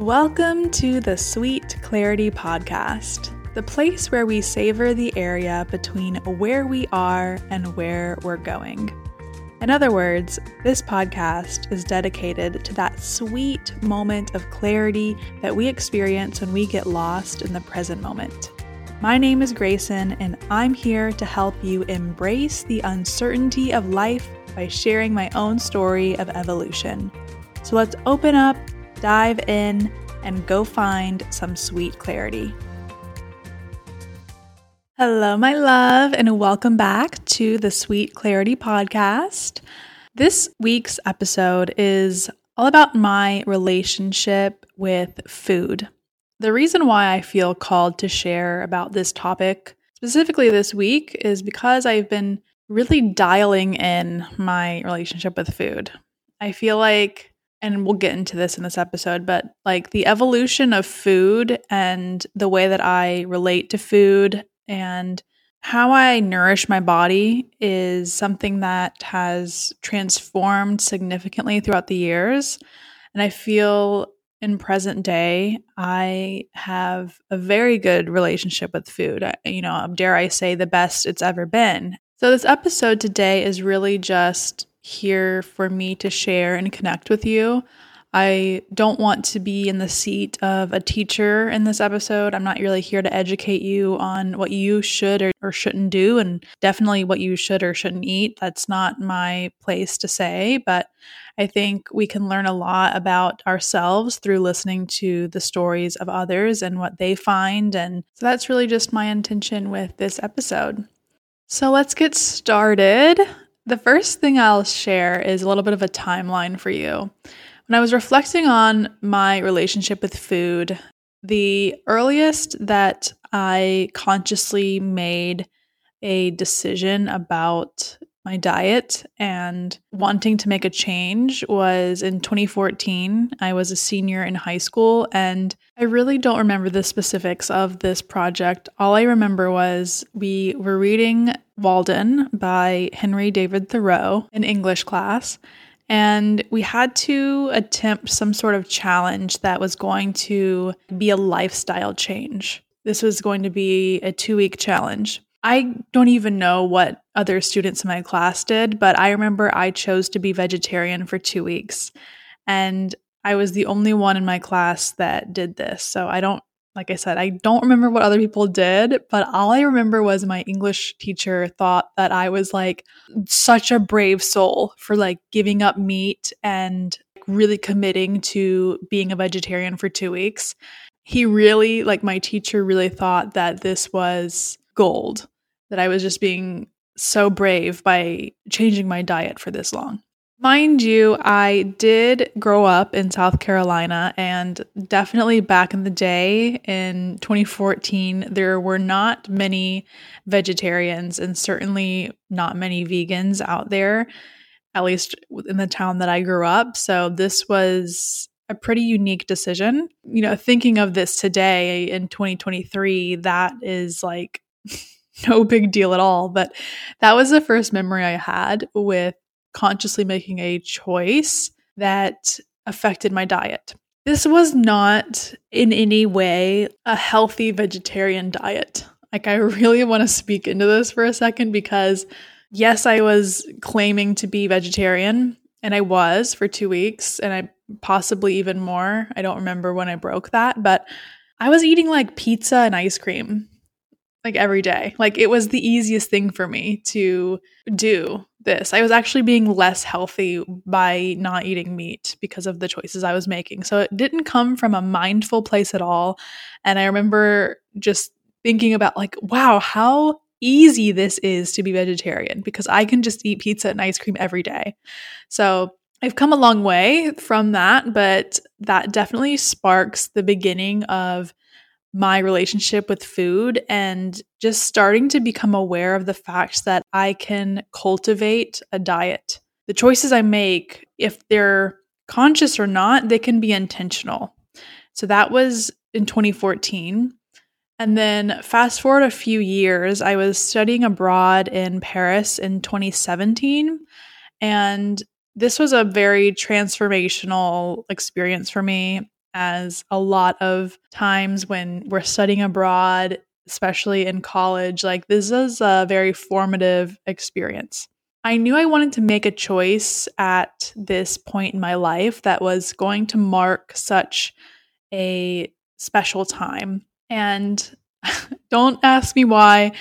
Welcome to the Sweet Clarity Podcast, the place where we savor the area between where we are and where we're going. In other words, this podcast is dedicated to that sweet moment of clarity that we experience when we get lost in the present moment. My name is Grayson, and I'm here to help you embrace the uncertainty of life by sharing my own story of evolution. So let's open up dive in, and go find some sweet clarity. Hello, my love, and welcome back to the Sweet Clarity Podcast. This week's episode is all about my relationship with food. The reason why I feel called to share about this topic specifically this week is because I've been really dialing in my relationship with food. I feel like and we'll get into this in this episode, but like the evolution of food and the way that I relate to food and how I nourish my body is something that has transformed significantly throughout the years. And I feel in present day, I have a very good relationship with food. You know, dare I say, the best it's ever been. So, this episode today is really just here for me to share and connect with you. I don't want to be in the seat of a teacher in this episode. I'm not really here to educate you on what you should or, or, shouldn't do, and definitely what you should or shouldn't eat. That's not my place to say, but I think we can learn a lot about ourselves through listening to the stories of others and what they find. And so that's really just my intention with this episode. So let's get started. The first thing I'll share is a little bit of a timeline for you. When I was reflecting on my relationship with food, the earliest that I consciously made a decision about my diet and wanting to make a change was in 2014. I was a senior in high school and I really don't remember the specifics of this project. All I remember was we were reading Walden by Henry David Thoreau in English class. And we had to attempt some sort of challenge that was going to be a lifestyle change. This was going to be a two week challenge. I don't even know what other students in my class did, but I remember I chose to be vegetarian for two weeks. And I was the only one in my class that did this. So I don't, like I said, I don't remember what other people did, but all I remember was my English teacher thought that I was like such a brave soul for like giving up meat and really committing to being a vegetarian for two weeks. He really, like my teacher, really thought that this was gold that I was just being so brave by changing my diet for this long. Mind you, I did grow up in South Carolina, and definitely back in the day in 2014, there were not many vegetarians and certainly not many vegans out there, at least in the town that I grew up. So, this was a pretty unique decision. You know, thinking of this today in 2023, that is like no big deal at all. But that was the first memory I had with consciously making a choice that affected my diet. This was not in any way a healthy vegetarian diet. Like, I really want to speak into this for a second because, yes, I was claiming to be vegetarian, and I was for two weeks, and I possibly even more. I don't remember when I broke that, but I was eating like pizza and ice cream like every day. Like it was the easiest thing for me to do this. I was actually being less healthy by not eating meat because of the choices I was making. So it didn't come from a mindful place at all. And I remember just thinking about like, wow, how easy this is to be vegetarian because I can just eat pizza and ice cream every day. So I've come a long way from that, but that definitely sparks the beginning of my relationship with food and just starting to become aware of the fact that I can cultivate a diet. The choices I make, if they're conscious or not, they can be intentional. So that was in 2014. And then fast forward a few years, I was studying abroad in Paris in 2017. And this was a very transformational experience for me. As a lot of times when we're studying abroad, especially in college, like this is a very formative experience. I knew I wanted to make a choice at this point in my life that was going to mark such a special time. And don't ask me why.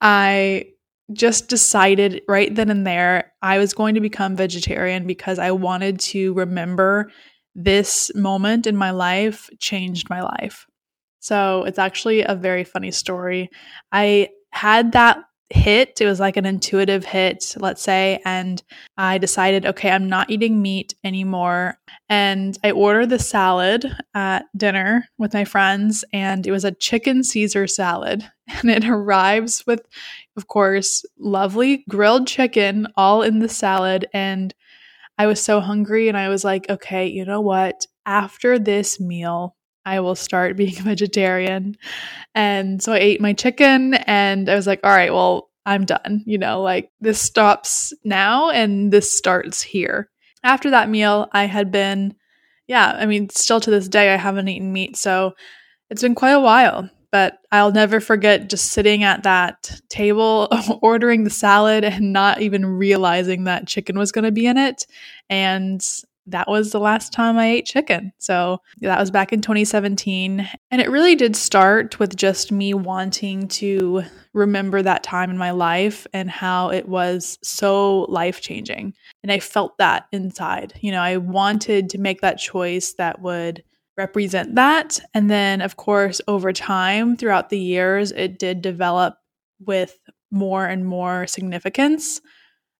I just decided right then and there I was going to become vegetarian because I wanted to remember this moment in my life changed my life. So it's actually a very funny story. I had that hit. It was like an intuitive hit, let's say. And I decided, okay, I'm not eating meat anymore. And I ordered the salad at dinner with my friends, and it was a chicken Caesar salad. And it arrives with, of course, lovely grilled chicken all in the salad. And I was so hungry, and I was like, okay, you know what? After this meal, I will start being a vegetarian. And so I ate my chicken and I was like, all right, well, I'm done. You know, like this stops now and this starts here. After that meal, I had been, yeah, I mean, still to this day, I haven't eaten meat. So it's been quite a while, but I'll never forget just sitting at that table, ordering the salad and not even realizing that chicken was going to be in it. And that was the last time I ate chicken. So that was back in 2017. And it really did start with just me wanting to remember that time in my life and how it was so life changing. And I felt that inside. You know, I wanted to make that choice that would represent that. And then, of course, over time, throughout the years, it did develop with more and more significance.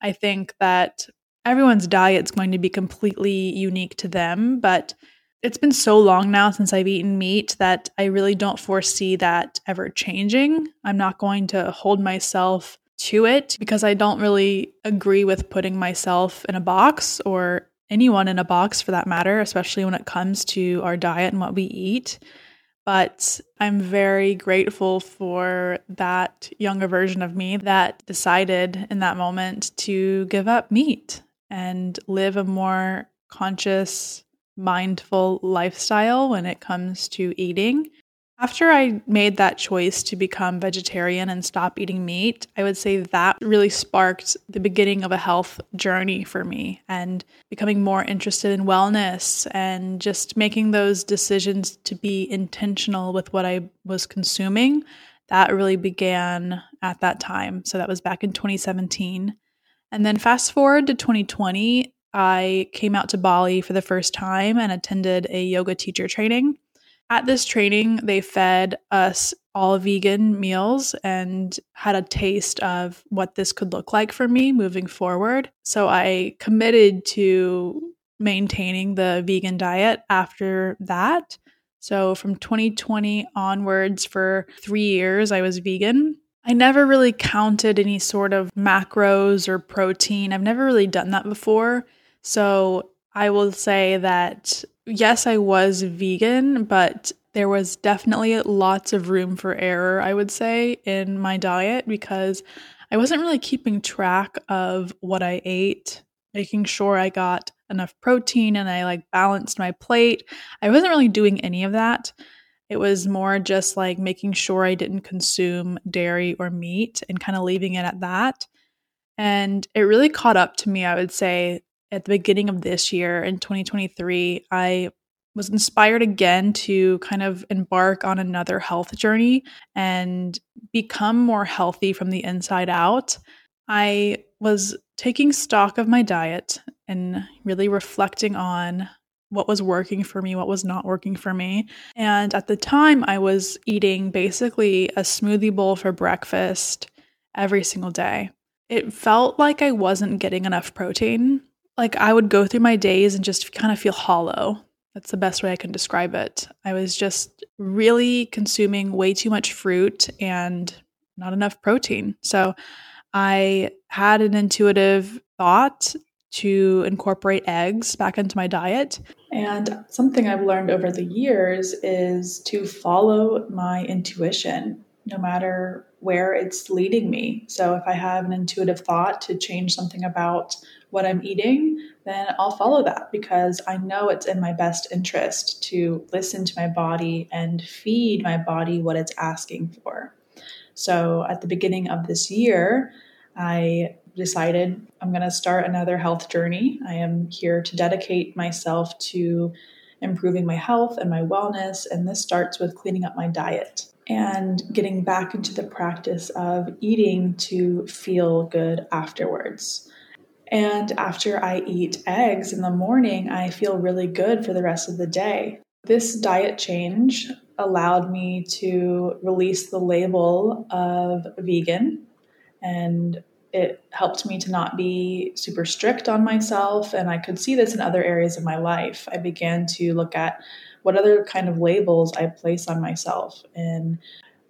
I think that everyone's diet is going to be completely unique to them, but it's been so long now since I've eaten meat that I really don't foresee that ever changing. I'm not going to hold myself to it because I don't really agree with putting myself in a box or anyone in a box for that matter, especially when it comes to our diet and what we eat. But I'm very grateful for that younger version of me that decided in that moment to give up meat and live a more conscious, mindful lifestyle when it comes to eating. After I made that choice to become vegetarian and stop eating meat, I would say that really sparked the beginning of a health journey for me and becoming more interested in wellness and just making those decisions to be intentional with what I was consuming. That really began at that time. So that was back in 2017. And then fast forward to 2020, I came out to Bali for the first time and attended a yoga teacher training. At this training, they fed us all vegan meals and had a taste of what this could look like for me moving forward. So I committed to maintaining the vegan diet after that. So from 2020 onwards, for three years, I was vegan. I never really counted any sort of macros or protein. I've never really done that before. So I will say that yes, I was vegan, but there was definitely lots of room for error, I would say, in my diet because I wasn't really keeping track of what I ate, making sure I got enough protein and I like balanced my plate. I wasn't really doing any of that. It was more just like making sure I didn't consume dairy or meat and kind of leaving it at that. And it really caught up to me, I would say, at the beginning of this year in 2023. I was inspired again to kind of embark on another health journey and become more healthy from the inside out. I was taking stock of my diet and really reflecting on what was working for me, what was not working for me. And at the time, I was eating basically a smoothie bowl for breakfast every single day. It felt like I wasn't getting enough protein. Like I would go through my days and just kind of feel hollow. That's the best way I can describe it. I was just really consuming way too much fruit and not enough protein. So I had an intuitive thought to incorporate eggs back into my diet. And something I've learned over the years is to follow my intuition, no matter where it's leading me. So if I have an intuitive thought to change something about what I'm eating, then I'll follow that because I know it's in my best interest to listen to my body and feed my body what it's asking for. So at the beginning of this year, I decided I'm going to start another health journey. I am here to dedicate myself to improving my health and my wellness, and this starts with cleaning up my diet and getting back into the practice of eating to feel good afterwards. And after I eat eggs in the morning, I feel really good for the rest of the day. This diet change allowed me to release the label of vegan and it helped me to not be super strict on myself and i could see this in other areas of my life i began to look at what other kind of labels i place on myself in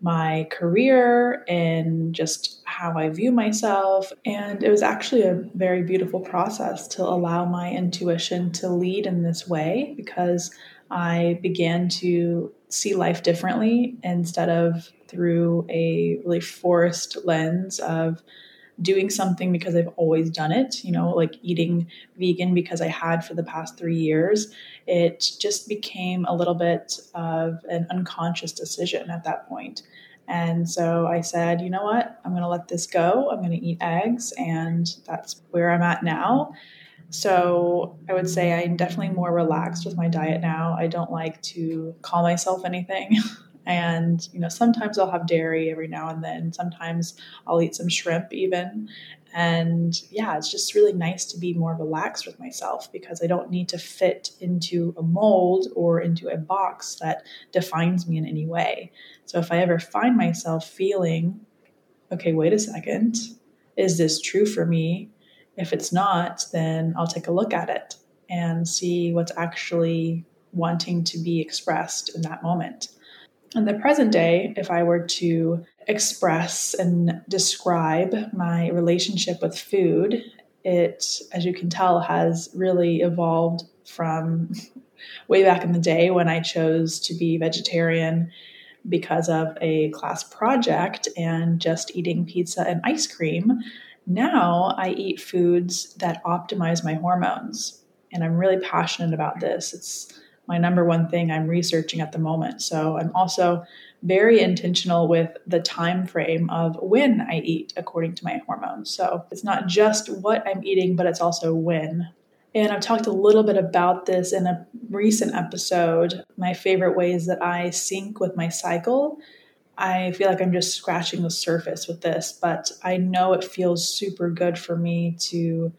my career and just how i view myself. And it was actually a very beautiful process to allow my intuition to lead in this way because i began to see life differently instead of through a really forced lens of doing something because I've always done it, you know, like eating vegan because I had for the past three years. It just became a little bit of an unconscious decision at that point. And so I said, you know what? I'm going to let this go. I'm going to eat eggs. And that's where I'm at now. So I would say I'm definitely more relaxed with my diet now. I don't like to call myself anything. and you know sometimes i'll have dairy every now and then. Sometimes i'll eat some shrimp even. And yeah it's just really nice to be more relaxed with myself because i don't need to fit into a mold or into a box that defines me in any way. So if i ever find myself feeling okay wait a second. Is this true for me? If it's not then i'll take a look at it and see what's actually wanting to be expressed in that moment in the present day, if I were to express and describe my relationship with food, it, as you can tell, has really evolved from way back in the day when I chose to be vegetarian because of a class project and just eating pizza and ice cream. Now I eat foods that optimize my hormones. And I'm really passionate about this. It's my number one thing I'm researching at the moment. So I'm also very intentional with the time frame of when I eat according to my hormones. So it's not just what I'm eating, but it's also when. And I've talked a little bit about this in a recent episode. My favorite ways that I sync with my cycle. I feel like I'm just scratching the surface with this, but I know it feels super good for me to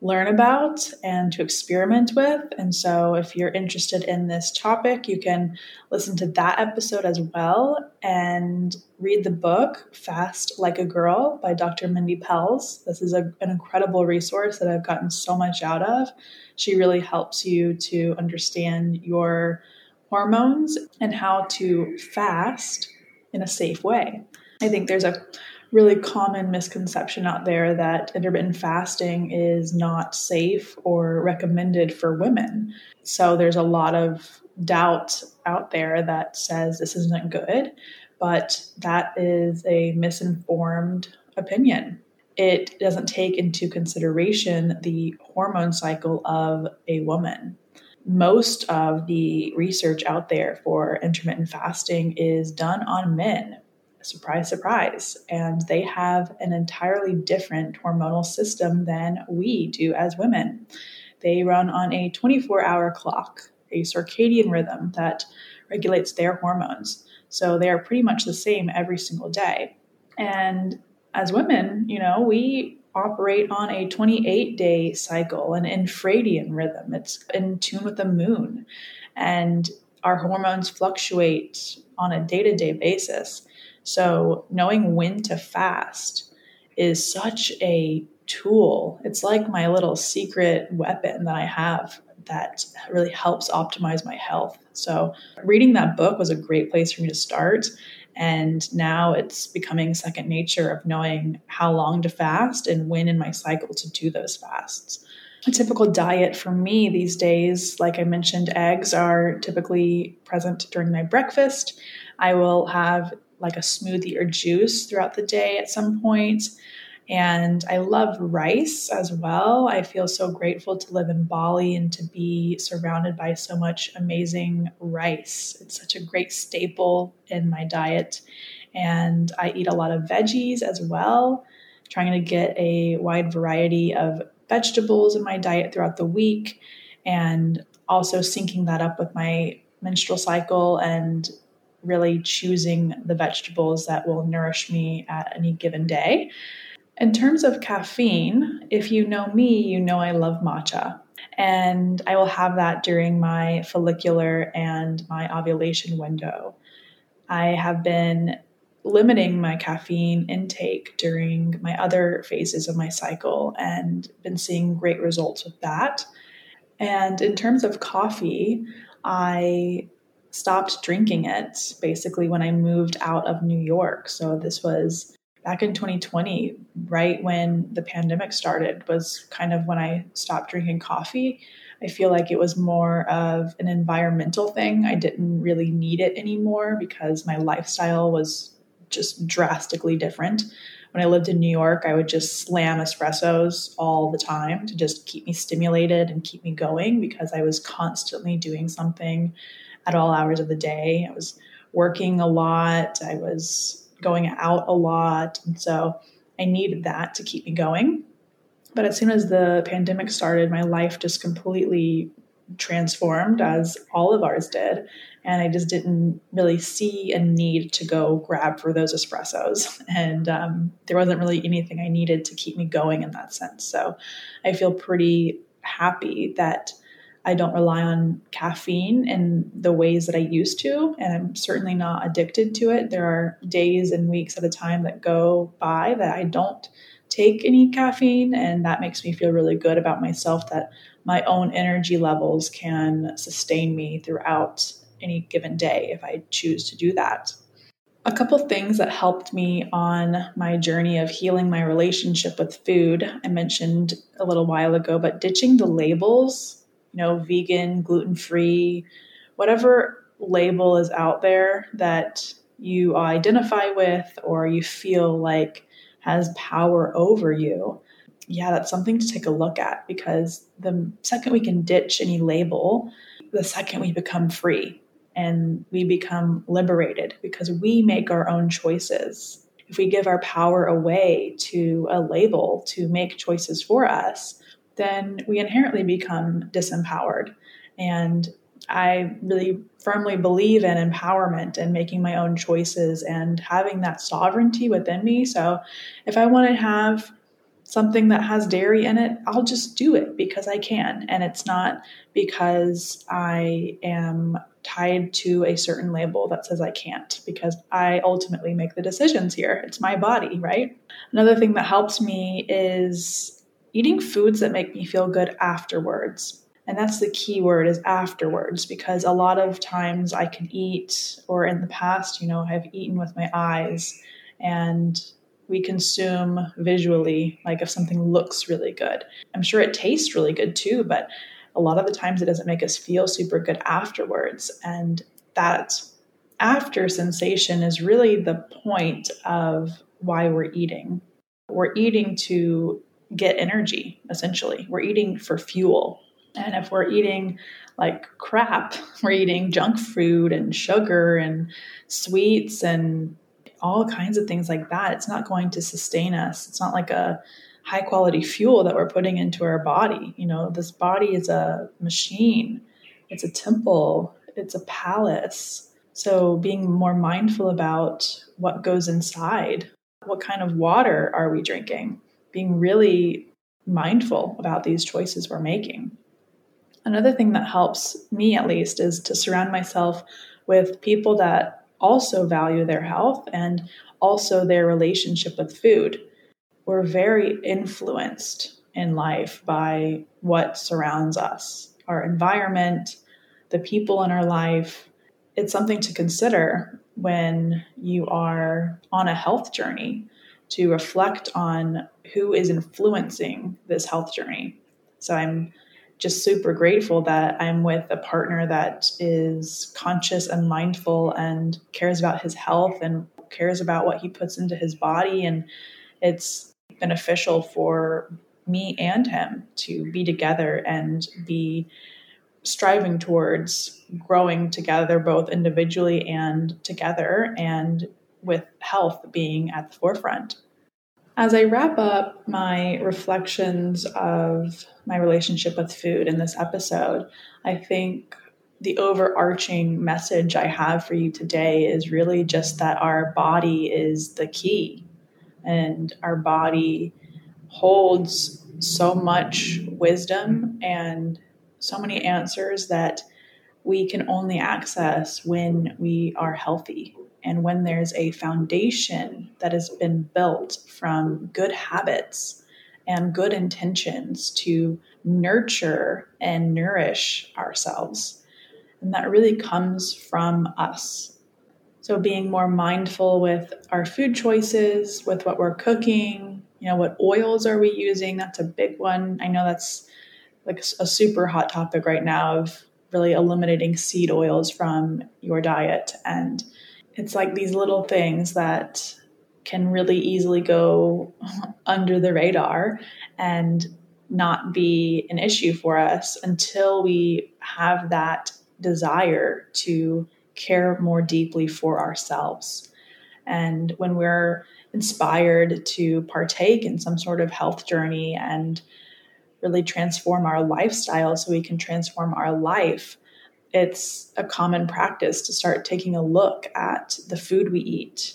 learn about and to experiment with. And so, if you're interested in this topic, you can listen to that episode as well and read the book Fast Like a Girl by Dr. Mindy Pelz. This is a, an incredible resource that I've gotten so much out of. She really helps you to understand your hormones and how to fast in a safe way. I think there's a really common misconception out there that intermittent fasting is not safe or recommended for women. So there's a lot of doubt out there that says this isn't good, but that is a misinformed opinion. It doesn't take into consideration the hormone cycle of a woman. Most of the research out there for intermittent fasting is done on men surprise, surprise. And they have an entirely different hormonal system than we do as women. They run on a 24 hour clock, a circadian rhythm that regulates their hormones. So they are pretty much the same every single day. And as women, you know, we operate on a 28 day cycle, an infradian rhythm. It's in tune with the moon. And our hormones fluctuate on a day to day basis. So knowing when to fast is such a tool. It's like my little secret weapon that I have that really helps optimize my health. So reading that book was a great place for me to start. And now it's becoming second nature of knowing how long to fast and when in my cycle to do those fasts. A typical diet for me these days, like I mentioned, eggs are typically present during my breakfast. I will have like a smoothie or juice throughout the day at some point. And I love rice as well. I feel so grateful to live in Bali and to be surrounded by so much amazing rice. It's such a great staple in my diet. And I eat a lot of veggies as well, trying to get a wide variety of vegetables in my diet throughout the week and also syncing that up with my menstrual cycle and really choosing the vegetables that will nourish me at any given day. In terms of caffeine, if you know me, you know I love matcha. And I will have that during my follicular and my ovulation window. I have been limiting my caffeine intake during my other phases of my cycle and been seeing great results with that. And in terms of coffee, I stopped drinking it basically when I moved out of New York. So this was back in 2020, right when the pandemic started, was kind of when I stopped drinking coffee. I feel like it was more of an environmental thing. I didn't really need it anymore because my lifestyle was just drastically different. When I lived in New York, I would just slam espressos all the time to just keep me stimulated and keep me going because I was constantly doing something at all hours of the day. I was working a lot. I was going out a lot. And so I needed that to keep me going. But as soon as the pandemic started, my life just completely transformed, as all of ours did. And I just didn't really see a need to go grab for those espressos. And um, there wasn't really anything I needed to keep me going in that sense. So I feel pretty happy that I don't rely on caffeine in the ways that I used to, and I'm certainly not addicted to it. There are days and weeks at a time that go by that I don't take any caffeine, and that makes me feel really good about myself that my own energy levels can sustain me throughout any given day if I choose to do that. A couple things that helped me on my journey of healing my relationship with food, I mentioned a little while ago, but ditching the labels know, vegan, gluten free, whatever label is out there that you identify with or you feel like has power over you. Yeah, that's something to take a look at because the second we can ditch any label, the second we become free and we become liberated because we make our own choices. If we give our power away to a label to make choices for us, then we inherently become disempowered. And I really firmly believe in empowerment and making my own choices and having that sovereignty within me. So if I want to have something that has dairy in it, I'll just do it because I can. And it's not because I am tied to a certain label that says I can't, because I ultimately make the decisions here. It's my body, right? Another thing that helps me is eating foods that make me feel good afterwards. And that's the key word is afterwards because a lot of times I can eat or in the past, you know, I've eaten with my eyes and we consume visually like if something looks really good. I'm sure it tastes really good too, but a lot of the times it doesn't make us feel super good afterwards and that after sensation is really the point of why we're eating. We're eating to get energy, essentially. We're eating for fuel. And if we're eating like crap, we're eating junk food and sugar and sweets and all kinds of things like that, it's not going to sustain us. It's not like a high quality fuel that we're putting into our body. You know, this body is a machine, it's a temple, it's a palace. So being more mindful about what goes inside, what kind of water are we drinking? Being really mindful about these choices we're making. Another thing that helps me, at least, is to surround myself with people that also value their health and also their relationship with food. We're very influenced in life by what surrounds us, our environment, the people in our life. It's something to consider when you are on a health journey to reflect on who is influencing this health journey. So I'm just super grateful that I'm with a partner that is conscious and mindful and cares about his health and cares about what he puts into his body. And it's beneficial for me and him to be together and be striving towards growing together, both individually and together, and with health being at the forefront. As I wrap up my reflections of my relationship with food in this episode, I think the overarching message I have for you today is really just that our body is the key, and our body holds so much wisdom and so many answers that we can only access when we are healthy and when there's a foundation that has been built from good habits and good intentions to nurture and nourish ourselves. And that really comes from us. So, being more mindful with our food choices, with what we're cooking, you know, what oils are we using? That's a big one. I know that's like a super hot topic right now of really eliminating seed oils from your diet. And it's like these little things that can really easily go under the radar and not be an issue for us until we have that desire to care more deeply for ourselves. And when we're inspired to partake in some sort of health journey and really transform our lifestyle so we can transform our life, it's a common practice to start taking a look at the food we eat,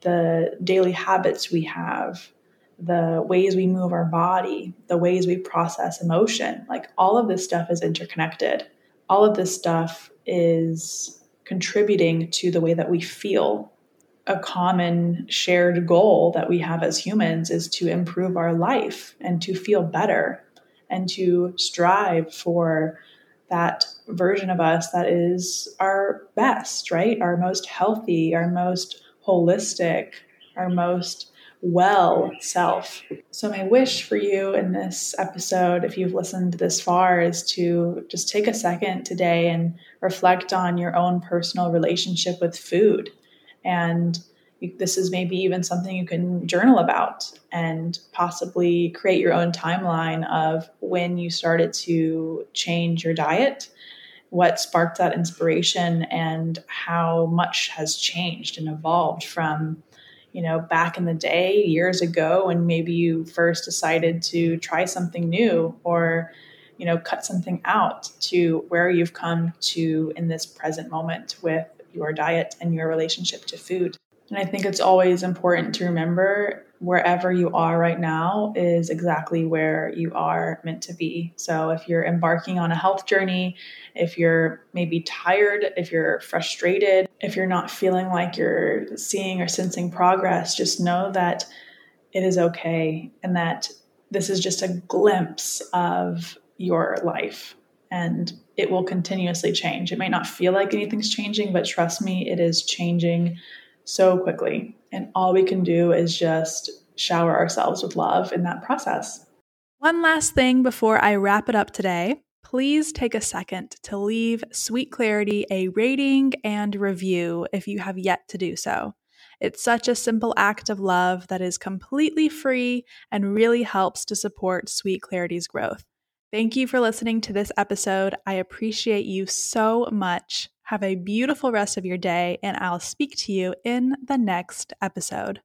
the daily habits we have, the ways we move our body, the ways we process emotion. Like all of this stuff is interconnected. All of this stuff is contributing to the way that we feel. A common shared goal that we have as humans is to improve our life and to feel better and to strive for that version of us that is our best, right? Our most healthy, our most holistic, our most well self. So, my wish for you in this episode, if you've listened this far, is to just take a second today and reflect on your own personal relationship with food and this is maybe even something you can journal about and possibly create your own timeline of when you started to change your diet, what sparked that inspiration, and how much has changed and evolved from you know back in the day years ago when maybe you first decided to try something new or you know cut something out to where you've come to in this present moment with your diet and your relationship to food and I think it's always important to remember wherever you are right now is exactly where you are meant to be. So if you're embarking on a health journey, if you're maybe tired, if you're frustrated, if you're not feeling like you're seeing or sensing progress, just know that it is okay and that this is just a glimpse of your life and it will continuously change. It might not feel like anything's changing, but trust me, it is changing so quickly. And all we can do is just shower ourselves with love in that process. One last thing before I wrap it up today. Please take a second to leave Sweet Clarity a rating and review if you have yet to do so. It's such a simple act of love that is completely free and really helps to support Sweet Clarity's growth. Thank you for listening to this episode. I appreciate you so much. Have a beautiful rest of your day, and I'll speak to you in the next episode.